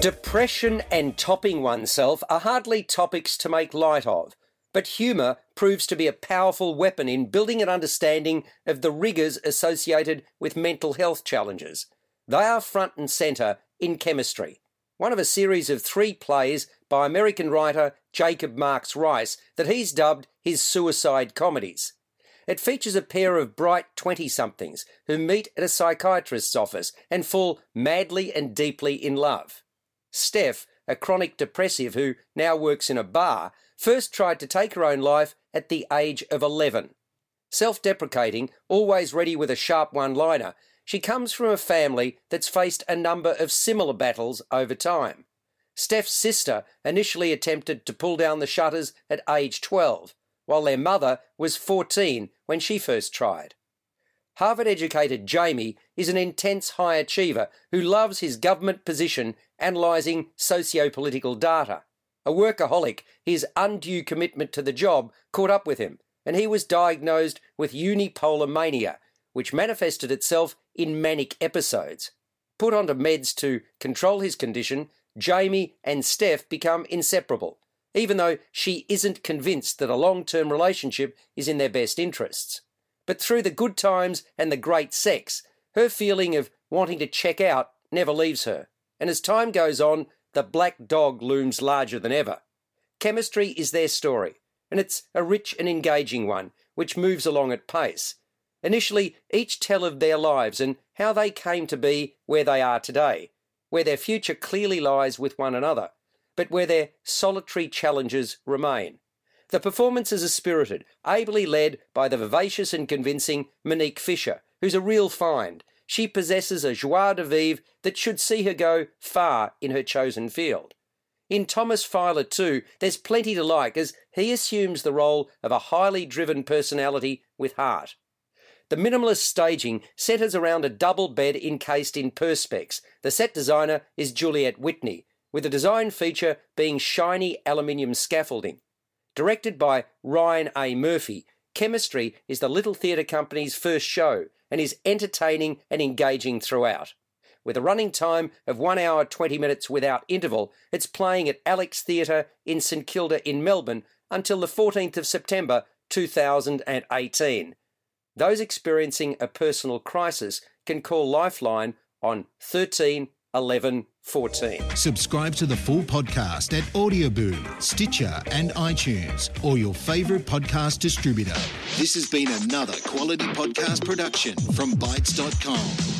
Depression and topping oneself are hardly topics to make light of, but humour proves to be a powerful weapon in building an understanding of the rigours associated with mental health challenges. They are front and centre in chemistry, one of a series of three plays by American writer Jacob Marx Rice that he's dubbed his suicide comedies. It features a pair of bright 20 somethings who meet at a psychiatrist's office and fall madly and deeply in love. Steph, a chronic depressive who now works in a bar, first tried to take her own life at the age of 11. Self deprecating, always ready with a sharp one liner, she comes from a family that's faced a number of similar battles over time. Steph's sister initially attempted to pull down the shutters at age 12, while their mother was 14 when she first tried. Harvard educated Jamie is an intense high achiever who loves his government position analysing socio political data. A workaholic, his undue commitment to the job caught up with him, and he was diagnosed with unipolar mania, which manifested itself in manic episodes. Put onto meds to control his condition, Jamie and Steph become inseparable, even though she isn't convinced that a long term relationship is in their best interests. But through the good times and the great sex, her feeling of wanting to check out never leaves her. And as time goes on, the black dog looms larger than ever. Chemistry is their story, and it's a rich and engaging one, which moves along at pace. Initially, each tell of their lives and how they came to be where they are today, where their future clearly lies with one another, but where their solitary challenges remain. The performances are spirited, ably led by the vivacious and convincing Monique Fisher, who's a real find. She possesses a joie de vivre that should see her go far in her chosen field. In Thomas Filer, too, there's plenty to like as he assumes the role of a highly driven personality with heart. The minimalist staging centres around a double bed encased in perspex. The set designer is Juliette Whitney, with the design feature being shiny aluminium scaffolding. Directed by Ryan A. Murphy, Chemistry is the Little Theatre Company's first show and is entertaining and engaging throughout. With a running time of 1 hour 20 minutes without interval, it's playing at Alex Theatre in St Kilda in Melbourne until the 14th of September 2018. Those experiencing a personal crisis can call Lifeline on 13 11 14. Subscribe to the full podcast at Audioboom, Stitcher, and iTunes, or your favourite podcast distributor. This has been another quality podcast production from Bytes.com.